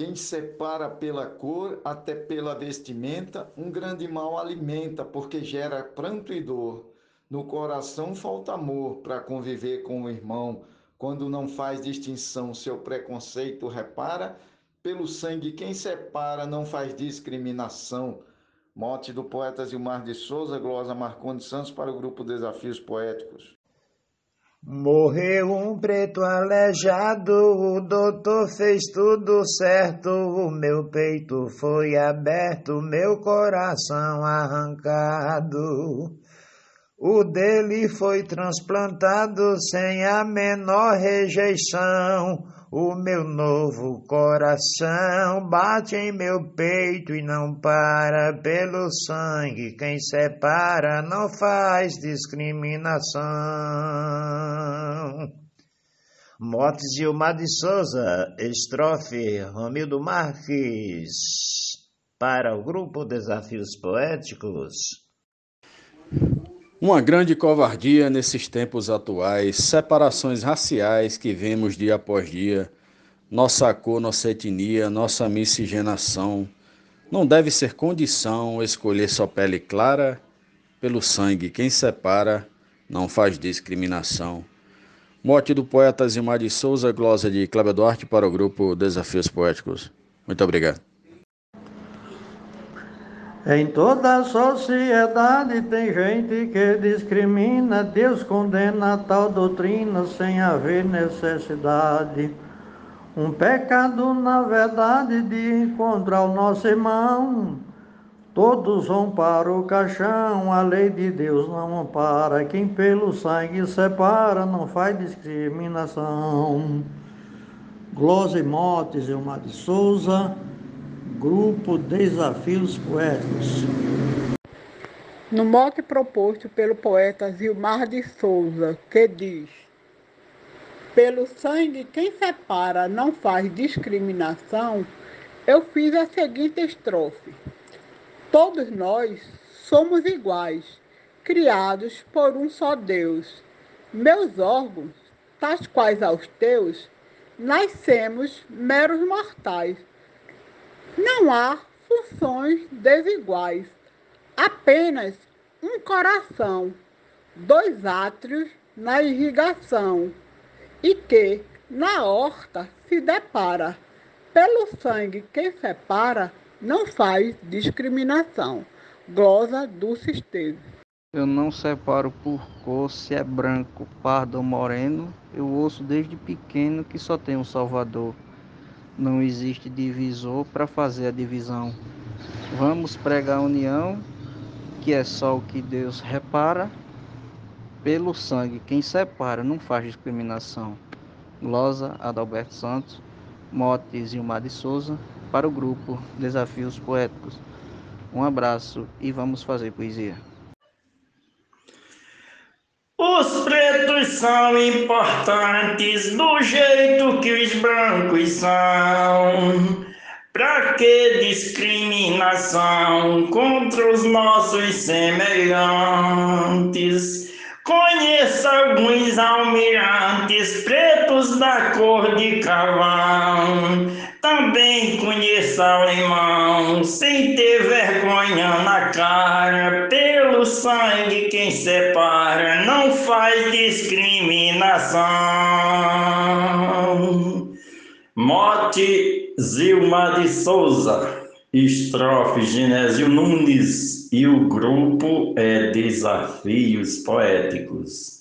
Quem separa pela cor, até pela vestimenta, um grande mal alimenta, porque gera pranto e dor. No coração falta amor para conviver com o irmão. Quando não faz distinção, seu preconceito repara. Pelo sangue, quem separa não faz discriminação. Mote do poeta Gilmar de Souza, Glosa Marcondes Santos para o grupo Desafios Poéticos. Morreu um preto aleijado, o doutor fez tudo certo, o meu peito foi aberto, meu coração arrancado. O dele foi transplantado sem a menor rejeição. O meu novo coração bate em meu peito e não para pelo sangue. Quem separa não faz discriminação. Motes Gilmar de Souza, estrofe Romildo Marques, para o grupo Desafios Poéticos. Uma grande covardia nesses tempos atuais, separações raciais que vemos dia após dia, nossa cor, nossa etnia, nossa miscigenação. Não deve ser condição escolher só pele clara pelo sangue. Quem separa não faz discriminação. Mote do poeta Zimar de Souza, glosa de Cláudio Duarte para o grupo Desafios Poéticos. Muito obrigado. Em toda a sociedade tem gente que discrimina, Deus condena tal doutrina sem haver necessidade. Um pecado, na verdade, de encontrar o nosso irmão. Todos vão para o caixão, a lei de Deus não ampara. Quem pelo sangue separa não faz discriminação. Glose Motes, Elmar de Souza. Grupo Desafios Poéticos. No mote proposto pelo poeta Zilmar de Souza, que diz: Pelo sangue quem separa não faz discriminação, eu fiz a seguinte estrofe: Todos nós somos iguais, criados por um só Deus. Meus órgãos, tais quais aos teus, nascemos meros mortais não há funções desiguais, apenas um coração, dois átrios na irrigação, e que na horta se depara. Pelo sangue quem separa não faz discriminação. Glosa do Esteves. Eu não separo por cor se é branco, pardo ou moreno. Eu ouço desde pequeno que só tem um Salvador não existe divisor para fazer a divisão. Vamos pregar a união, que é só o que Deus repara, pelo sangue. Quem separa não faz discriminação. Glosa Adalberto Santos, Motes e Mar de Souza, para o grupo Desafios Poéticos. Um abraço e vamos fazer poesia. Os pretos são importantes do jeito que os brancos são. Pra que discriminação contra os nossos semelhantes? Conheça alguns almirantes pretos da cor de carvão. Também conheça alemão sem ter vergonha na cara pelo sangue quem separa não faz discriminação. Mote Zilma de Souza, estrofe Genésio Nunes e o grupo é Desafios Poéticos.